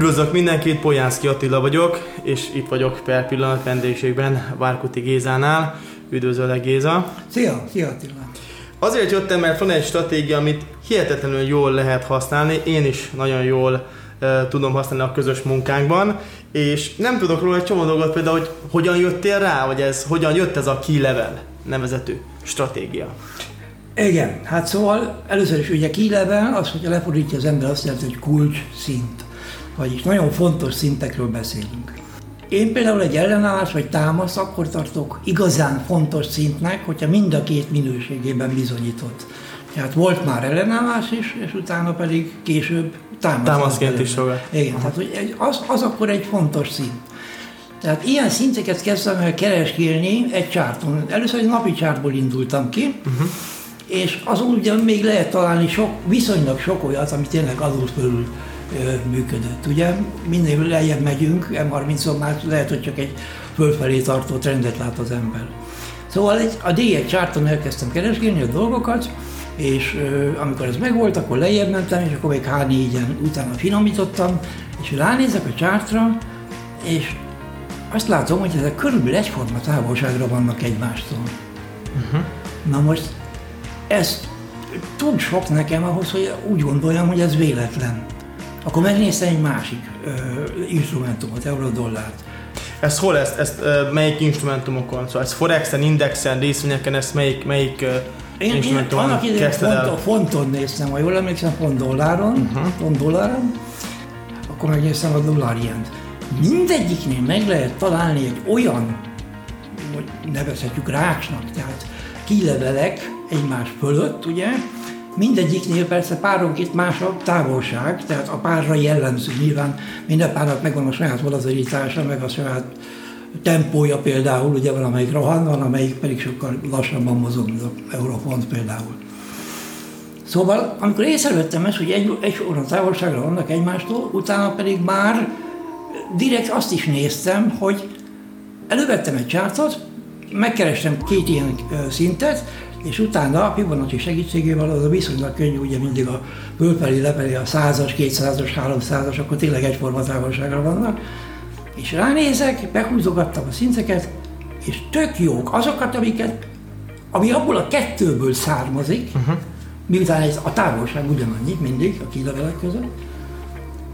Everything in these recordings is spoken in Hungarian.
Üdvözlök mindenkit, Polyánszki Attila vagyok, és itt vagyok per pillanat vendégségben Várkuti Gézánál. Üdvözöllek Géza! Szia, szia Attila! Azért jöttem, mert van egy stratégia, amit hihetetlenül jól lehet használni, én is nagyon jól uh, tudom használni a közös munkánkban, és nem tudok róla egy csomó dolgot, például, hogy hogyan jöttél rá, vagy ez, hogyan jött ez a key level nevezetű stratégia. Igen, hát szóval először is ugye key level, az, hogyha lefordítja az ember azt jelenti, hogy kulcs szint. Vagyis nagyon fontos szintekről beszélünk. Én például egy ellenállás vagy támasz akkor tartok igazán fontos szintnek, hogyha mind a két minőségében bizonyított. Tehát volt már ellenállás is, és utána pedig később támasz. Támaszként is sokat. Igen, tehát hogy az, az akkor egy fontos szint. Tehát ilyen szinteket kezdtem el keresgélni egy csárton. Először egy napi csártból indultam ki, uh-huh. és azon ugyan még lehet találni sok, viszonylag sok olyat, ami tényleg alul fölül működött. Ugye minél lejjebb megyünk, M30-on már lehet, hogy csak egy fölfelé tartó trendet lát az ember. Szóval egy, a D1 csárton elkezdtem keresgélni a dolgokat, és ö, amikor ez megvolt, akkor lejjebb mentem, és akkor még H4-en utána finomítottam, és ránézek a csártra, és azt látom, hogy ezek körülbelül egyforma távolságra vannak egymástól. Uh-huh. Na most ez túl sok nekem ahhoz, hogy úgy gondoljam, hogy ez véletlen. Akkor megnéztem egy másik ö, instrumentumot, eurodollárt. Ez hol ezt, ezt melyik instrumentumokon? Szóval ez Forexen, Indexen, részvényeken, ezt melyik, melyik én, én annak idején font, fonton néztem, ha jól emlékszem, font dolláron, uh-huh. font dolláron, akkor megnéztem a dollárjent. Mindegyiknél meg lehet találni egy olyan, hogy nevezhetjük rácsnak, tehát kilevelek egymás fölött, ugye, Mindegyiknél persze páronként más a távolság, tehát a párra jellemző. Nyilván minden párnak megvan a saját volatilitása, meg a saját tempója például, ugye van amelyik rohan, van amelyik pedig sokkal lassabban mozog, mint az eurofont például. Szóval, amikor észrevettem ezt, hogy egy, egy óra távolságra vannak egymástól, utána pedig már direkt azt is néztem, hogy elővettem egy csártot, megkerestem két ilyen szintet, és utána a Fibonacci segítségével az a viszonylag könnyű, ugye mindig a fölfelé, lefelé a százas, kétszázas, háromszázas, akkor tényleg egyforma távolságra vannak, és ránézek, behúzogattam a szinteket, és tök jók azokat, amiket, ami abból a kettőből származik, uh-huh. miután ez a távolság ugyanannyi mindig a kilevelek között,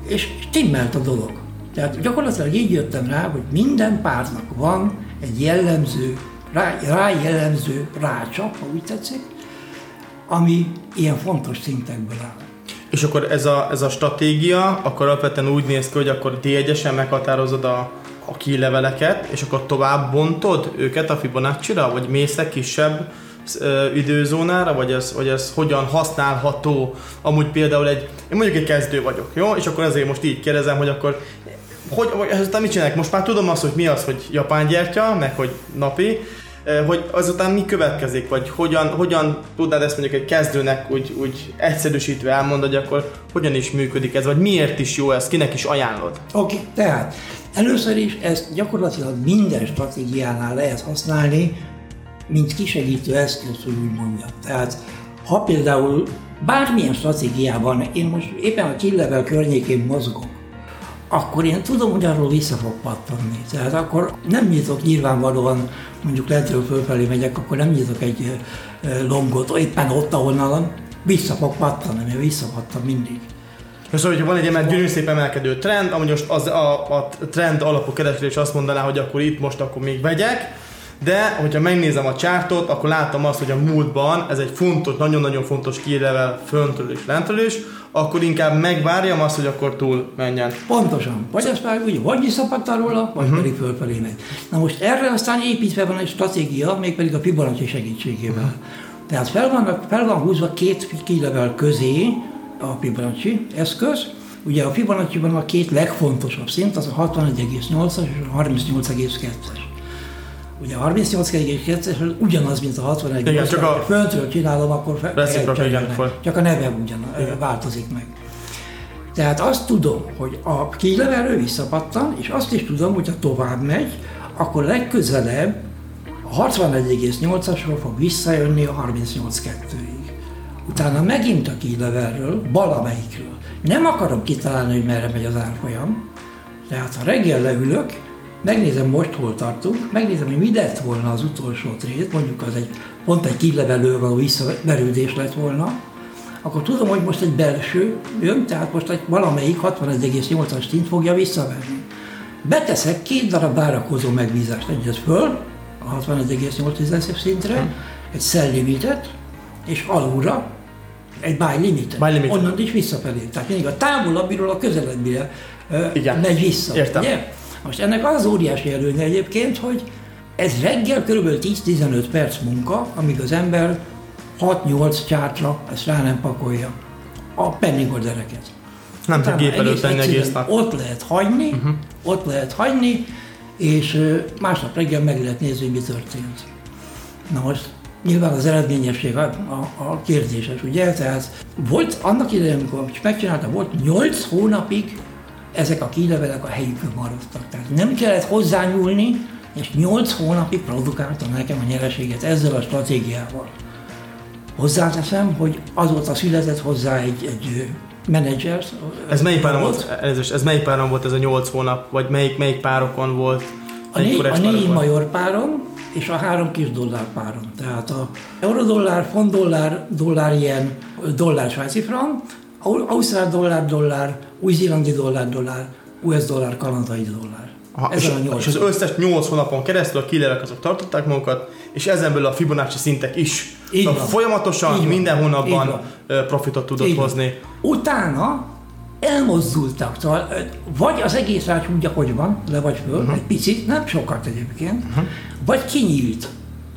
és stimmelt a dolog. Tehát gyakorlatilag így jöttem rá, hogy minden pártnak van egy jellemző rá, rá jellemző rácsap, ha úgy tetszik, ami ilyen fontos szintekből áll. És akkor ez a, ez a stratégia, akkor alapvetően úgy néz ki, hogy akkor D1-esen meghatározod a, a kileveleket, és akkor tovább bontod őket a Fibonacci-ra, vagy mész kisebb ö, időzónára, vagy ez, vagy ez hogyan használható, amúgy például egy, én mondjuk egy kezdő vagyok, jó? És akkor ezért most így kérdezem, hogy akkor hogy, ezután mit csinálják? Most már tudom azt, hogy mi az, hogy japán gyertya, meg hogy napi, hogy azután mi következik, vagy hogyan, hogyan tudnád ezt mondjuk egy kezdőnek úgy, úgy egyszerűsítve elmondani, hogy akkor hogyan is működik ez, vagy miért is jó ez, kinek is ajánlod? Oké, okay, tehát először is ezt gyakorlatilag minden stratégiánál lehet használni, mint kisegítő eszköz, hogy úgy mondjam. Tehát ha például bármilyen stratégiában, én most éppen a kill környékén mozgok, akkor én tudom, hogy arról vissza fog pattanni. Tehát akkor nem nyitok nyilvánvalóan, mondjuk lentről fölfelé megyek, akkor nem nyitok egy longot éppen ott, ahonnan vissza fog pattanni, mert visszapattan mindig. Szóval, hogyha van egy ilyen gyönyörű szép emelkedő trend, amúgy most az, a, a trend alapú keresés azt mondaná, hogy akkor itt most akkor még vegyek, de hogyha megnézem a csártot, akkor látom azt, hogy a múltban ez egy fontos, nagyon-nagyon fontos kilevel föntről és lentről is, akkor inkább megvárjam azt, hogy akkor túl menjen. Pontosan. Vagy azt már úgy, vagy visszapattal róla, vagy uh-huh. pedig fölfelé megy. Na most erre aztán építve van egy stratégia, mégpedig a Fibonacci segítségével. Uh-huh. Tehát fel, vannak, fel van húzva két kilevel közé a Fibonacci eszköz, Ugye a Fibonacci-ban a két legfontosabb szint, az a 61,8-as és a 38,2-es. Ugye a 38 kerékes ugyanaz, mint a 61 igen, csak a... föntről csinálom, akkor fel, igen, csak a neve ugyan igen. változik meg. Tehát azt tudom, hogy a kilevelő visszapattan, és azt is tudom, hogy ha tovább megy, akkor legközelebb a 61,8-asról fog visszajönni a 38,2-ig. Utána megint a kilevelről, valamelyikről. Nem akarom kitalálni, hogy merre megy az árfolyam. Tehát ha reggel leülök, megnézem most hol tartunk, megnézem, hogy mi lett volna az utolsó trét, mondjuk az egy pont egy kilevelő való visszaverődés lett volna, akkor tudom, hogy most egy belső jön, tehát most egy valamelyik 61,8-as tint fogja visszaverni. Beteszek két darab várakozó megbízást egyet föl, a 61,8 szintre, egy sell limitet, és alulra egy buy limitet. Buy limitet. Onnan is visszafelé. Tehát mindig a távolabbiról a közelebbire Igen. megy vissza. Értem. Ugye? Most ennek az óriási előnye egyébként, hogy ez reggel kb. 10-15 perc munka, amíg az ember 6-8 csártra ezt rá nem pakolja a pending ordereket. Nem Utána gép előtt egyszerűen egész nap. Ott lehet hagyni, uh-huh. ott lehet hagyni, és másnap reggel meg lehet nézni, hogy mi történt. Na most nyilván az eredményesség a, a, a kérdéses, ugye? Tehát volt annak idején, amikor megcsináltam, volt 8 hónapig ezek a kilevelek a helyükön maradtak. Tehát nem kellett hozzányúlni, és 8 hónapig produkáltam nekem a nyereséget ezzel a stratégiával. Hozzáteszem, hogy azóta született hozzá egy, egy menedzser. Ez melyik robot. volt? Ez, ez melyik páron volt ez a 8 hónap? Vagy melyik, melyik párokon volt? A, négy, a négy major páron és a három kis dollár páron. Tehát a eurodollár, font-dollár, dollár ilyen, dollár svájci frank, ausztrál dollár, dollár, új-zélandi dollár, dollár, US dollár, kanadai dollár. Aha, Ez és, a nyolc. és az összes 8 hónapon keresztül a killerek azok tartották magukat, és ezen belül a Fibonacci szintek is. Így Szóval van. folyamatosan Így minden Így hónapban ö, profitot tudott Így van. hozni. Utána elmozdultak, szóval vagy az egész rács úgy, ahogy van, le vagy föl, uh-huh. egy picit, nem sokat egyébként, uh-huh. vagy kinyílt.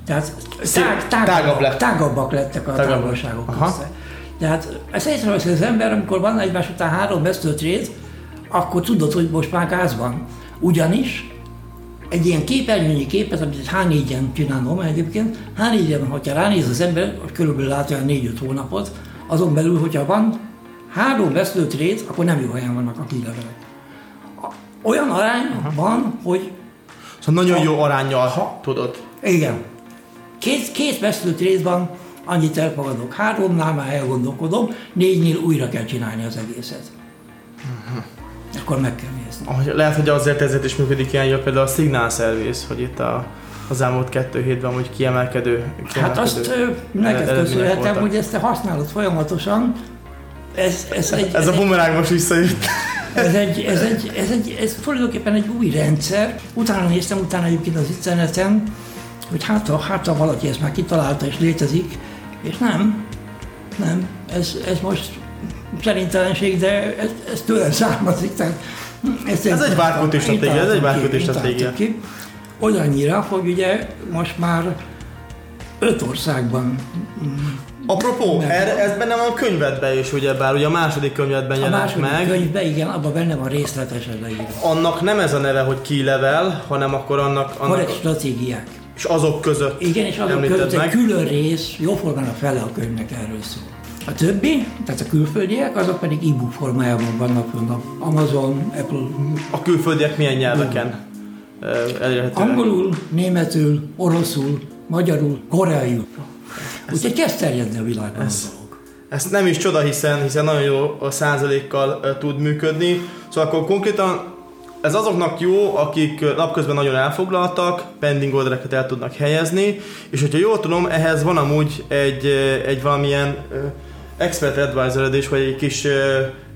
Tehát tág, tágabb, tágabb lett. tágabbak lettek a Tágabb. távolságok Aha. össze. Tehát ezt észreveszi az ember, amikor van egymás után három vesztőtrét, akkor tudod, hogy most már gáz van. Ugyanis egy ilyen képernyőnyi képet, amit egy H4-en csinálom egyébként, H4-en, hogyha ránéz az ember, hogy körülbelül lát olyan 4-5 hónapot, azon belül, hogyha van három vesztőtrét, akkor nem jó helyen vannak a kilevelek. A- Olyan arány van, hogy Szóval nagyon jó arányjal Ha- tudod. igen, két, két vesztőtrét van, annyit elfogadok. Háromnál már elgondolkodom, négynél újra kell csinálni az egészet. Akkor meg kell nézni. Lehet, hogy azért ezért is működik ilyen jó például a Signal Service, hogy itt a, az elmúlt kettő hétben hogy kiemelkedő, Hát kiemelkedő azt ö, neked köszönhetem, hogy ezt te használod folyamatosan. Ez, ez, egy, Ez a bumerang most visszajött. ez, egy, ez, egy, ez, egy, ez tulajdonképpen egy új rendszer. Utána néztem, utána egyébként az interneten, hogy hát ha, hát ha valaki ezt már kitalálta és létezik, és nem, nem, ez, ez most szerintelenség, de ez, ez tőlem származik. Tehát ezt Ez egy várkötő Én stratégia, ez egy ki, én stratégia. ki. Olyannyira, hogy ugye most már öt országban Apropó, Meg- erre, ez benne van a könyvedben is, ugye, bár ugye a második könyvedben a jelent második meg. könyvben, igen, abban benne van részletesen leírva. Annak nem ez a neve, hogy key level, hanem akkor annak, annak stratégiák. És azok között Igen, és azok között egy meg. külön rész, jóformán a fele a könyvnek erről szól. A többi, tehát a külföldiek, azok pedig e-book formájában vannak fönn Amazon, Apple, A külföldiek milyen nyelveken elérhetőek? angolul, németül, oroszul, magyarul, koreaiul. Úgyhogy kezd terjedni a világban Ez- a dolog. Ezt nem is csoda, hiszen, hiszen nagyon jó a százalékkal tud működni. Szóval akkor konkrétan ez azoknak jó, akik napközben nagyon elfoglaltak, pending ordereket el tudnak helyezni, és hogyha jól tudom, ehhez van amúgy egy, egy valamilyen expert advisor is, vagy egy kis,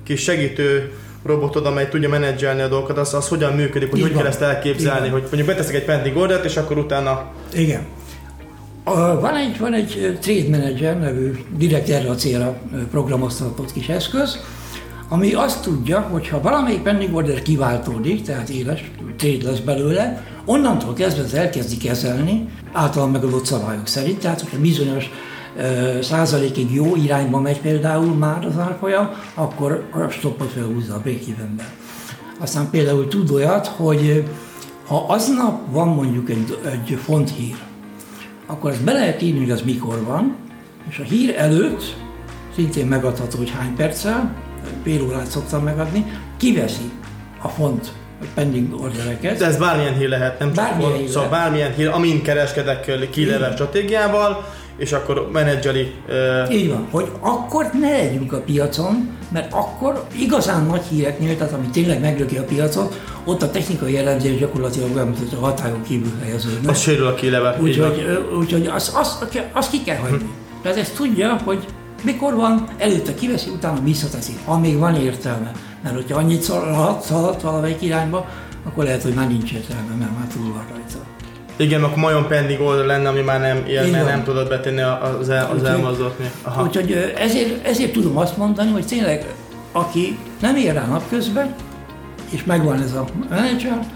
kis segítő robotod, amely tudja menedzselni a dolgokat, az, az hogyan működik, hogy Így hogy van. kell ezt elképzelni, hogy mondjuk beteszek egy pending ordert, és akkor utána Igen. A- Van egy, van egy Trade Manager nevű, direkt erre a célra programoztatott kis eszköz, ami azt tudja, hogy ha valamelyik pending order kiváltódik, tehát éles trade lesz belőle, onnantól kezdve ez elkezdi kezelni általán megadott szabályok szerint, tehát hogyha bizonyos ö, százalékig jó irányba megy például már az árfolyam, akkor a stoppot felhúzza a break evenbe. Aztán például tud olyat, hogy ha aznap van mondjuk egy, egy font hír, akkor ezt be lehet írni, hogy az mikor van, és a hír előtt, szintén megadható, hogy hány perccel, fél órát szoktam megadni, kiveszi a font pending ordereket. De ez bármilyen hír lehet, nem csak Bármilyen hír Szóval bármilyen hír, amin kereskedek killevel stratégiával, és akkor menedzseli... Uh... Így van, hogy akkor ne legyünk a piacon, mert akkor igazán nagy híreknél, tehát ami tényleg meglöki a piacot, ott a technikai jellemzés gyakorlatilag bemutatja, hogy a határon kívül helyeződnek. Az sérül a kileve. Úgyhogy úgy, azt az, az ki kell hagyni. Hm. Tehát ezt tudja, hogy mikor van, előtte kiveszi, utána visszateszi, ha még van értelme. Mert hogyha annyit szaladt, szaladt valamelyik irányba, akkor lehet, hogy már nincs értelme, mert már túl van rajta. Igen, akkor majom pending oldal lenne, ami már nem élne, nem tudod betenni az, el, az elmozdulni. Úgyhogy ezért, ezért tudom azt mondani, hogy tényleg aki nem ér rá napközben, és megvan ez a menedzser,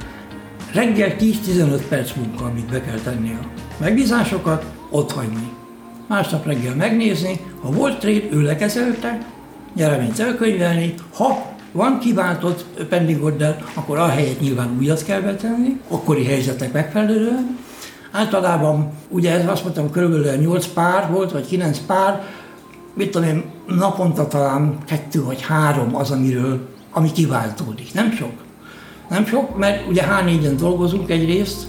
reggel 10-15 perc munka, amit be kell tenni a megbízásokat, ott hagyni. Másnap reggel megnézni, ha volt trade, ő lekezelte, nyereményt elkönyvelni, ha van kiváltott pending order, akkor helyet nyilván újat kell betenni, akkori helyzetek megfelelően. Általában, ugye ez azt mondtam, körülbelül 8 pár volt, vagy 9 pár, mit tudom én, naponta talán kettő vagy három az, amiről, ami kiváltódik. Nem sok. Nem sok, mert ugye H4-en dolgozunk egyrészt,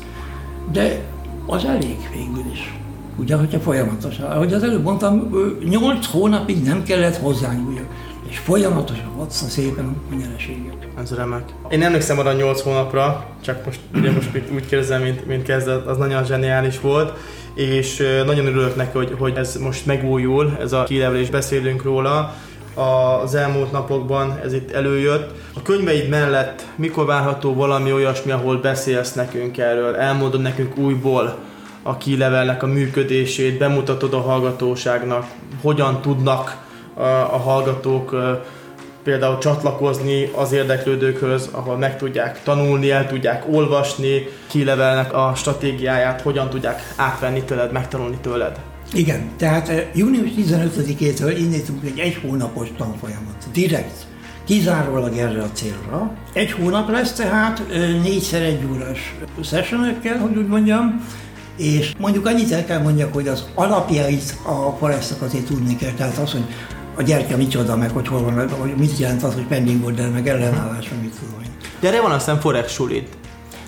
de az elég végül is. Ugye, hogyha folyamatosan. Ahogy az előbb mondtam, 8 hónapig nem kellett hozzányúljak és folyamatosan adsz szépen a nyereséget. Ez remek. Én emlékszem arra 8 hónapra, csak most, ugye most úgy kérdezem, mint, mint kezdet, az nagyon zseniális volt, és nagyon örülök neki, hogy, hogy ez most megújul, ez a kilevelés, beszélünk róla. Az elmúlt napokban ez itt előjött. A könyveid mellett mikor várható valami olyasmi, ahol beszélsz nekünk erről, elmondod nekünk újból a kilevelnek a működését, bemutatod a hallgatóságnak, hogyan tudnak a hallgatók például csatlakozni az érdeklődőkhöz, ahol meg tudják tanulni, el tudják olvasni, kilevelnek a stratégiáját, hogyan tudják átvenni tőled, megtanulni tőled. Igen, tehát június 15-től indítunk egy egy hónapos tanfolyamot, direkt, kizárólag erre a célra. Egy hónap lesz tehát négyszer egy órás sessionökkel, hogy úgy mondjam, és mondjuk annyit el kell mondjak, hogy az alapjait a foresztak azért tudni kell, tehát az, hogy a gyertya micsoda, meg hogy hol van, hogy mit jelent az, hogy pending order, meg ellenállás, mit tudom én. De erre van aztán Forex sulit.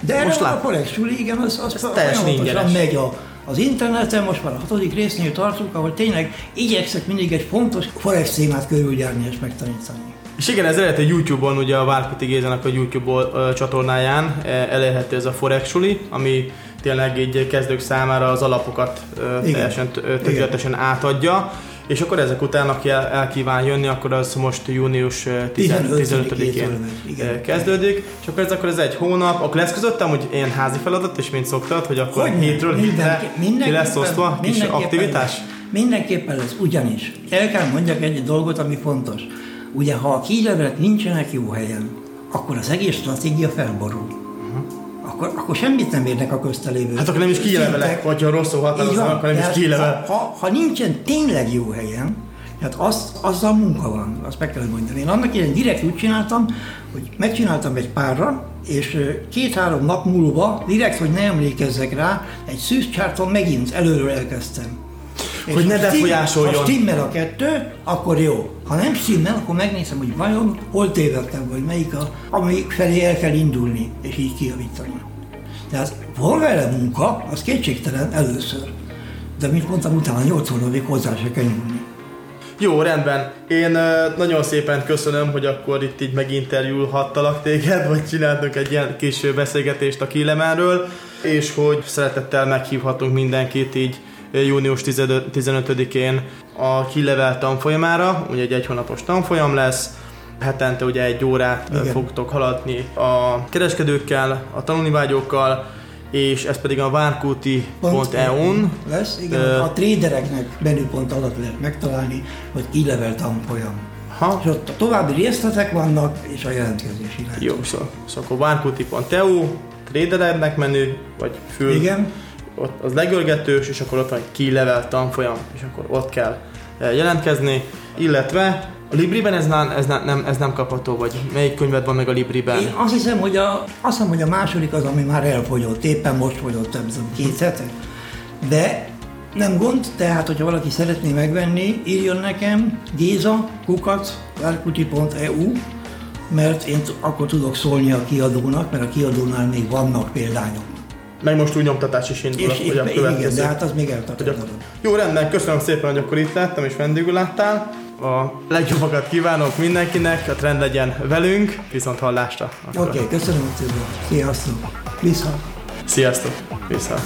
De erre Most van a Forex suli, igen, az, az, az teljesen ingyenes. megy a, az interneten, most már a hatodik résznél tartunk, ahol tényleg igyekszek mindig egy fontos Forex témát körüljárni és megtanítani. És igen, ez elérhető YouTube-on, ugye a Várkuti Gézának a YouTube uh, csatornáján e, elérhető ez a Forex suli, ami tényleg így kezdők számára az alapokat uh, teljesen tökéletesen átadja. És akkor ezek után, aki el, el kíván jönni, akkor az most június 15-én kezdődik, és akkor ez akkor ez egy hónap, akkor lesz közöttem, hogy ilyen házi feladat, és mint szoktad, hogy akkor hogy hétről hétre ki lesz osztva kis aktivitás? Lesz. Mindenképpen lesz, ugyanis el kell mondjak egy dolgot, ami fontos. Ugye, ha a kígylevelek nincsenek jó helyen, akkor az egész stratégia felborul akkor, akkor semmit nem érnek a köztelévő. Hát akkor nem is kilevelek, vagy ha rosszul határoznak, akkor nem is kilevel. Ha, ha, ha, nincsen tényleg jó helyen, hát az, azzal munka van, azt meg kell mondani. Én annak idején direkt úgy csináltam, hogy megcsináltam egy párra, és két-három nap múlva, direkt, hogy ne emlékezzek rá, egy szűzcsárton megint előről elkezdtem. Hogy ne befolyásoljon. Ha stimmel a kettő, akkor jó. Ha nem stimmel, akkor megnézem, hogy vajon hol tévedtem, vagy melyik a, ami felé el kell indulni, és így kijavítani. Tehát van vele munka, az kétségtelen először. De mint mondtam, utána 8 hónapig hozzá se kell nyúlni. Jó, rendben. Én nagyon szépen köszönöm, hogy akkor itt így meginterjúlhattalak téged, vagy csináltunk egy ilyen kis beszélgetést a Kilemenről, és hogy szeretettel meghívhatunk mindenkit így június 15-én a kilevel tanfolyamára, ugye egy egyhónapos tanfolyam lesz, hetente ugye egy órát Igen. fogtok haladni a kereskedőkkel, a tanulnivágyókkal, és ez pedig a várkúti.eu-n lesz. Igen, uh, a tradereknek menüpont alatt lehet megtalálni, hogy kilevel tanfolyam. Ha? És ott a további részletek vannak, és a jelentkezési lehet. Jó, szó. Szóval akkor várkúti.eu, tradereknek menü, vagy fül. Igen ott az legörgetős, és akkor ott van egy key level tanfolyam, és akkor ott kell jelentkezni, illetve a Libriben ez, nem, ez, nem, ez nem kapható, vagy melyik könyved van meg a Libriben? Én azt hiszem, hogy a, azt hiszem, hogy a második az, ami már elfogyott, éppen most fogyott, nem tudom, két hete. De nem gond, tehát, hogyha valaki szeretné megvenni, írjon nekem géza, kukac, várkuti.eu, mert én akkor tudok szólni a kiadónak, mert a kiadónál még vannak példányok. Meg most új nyomtatás is indul, És, hogy a és igen, következő. de hát az még eltartott. Jó, rendben, köszönöm szépen, hogy akkor itt láttam és vendégül láttál. A legjobbakat kívánok mindenkinek, a trend legyen velünk, viszont hallásra. Oké, okay, köszönöm szépen. Sziasztok. Viszont. Sziasztok, viszont.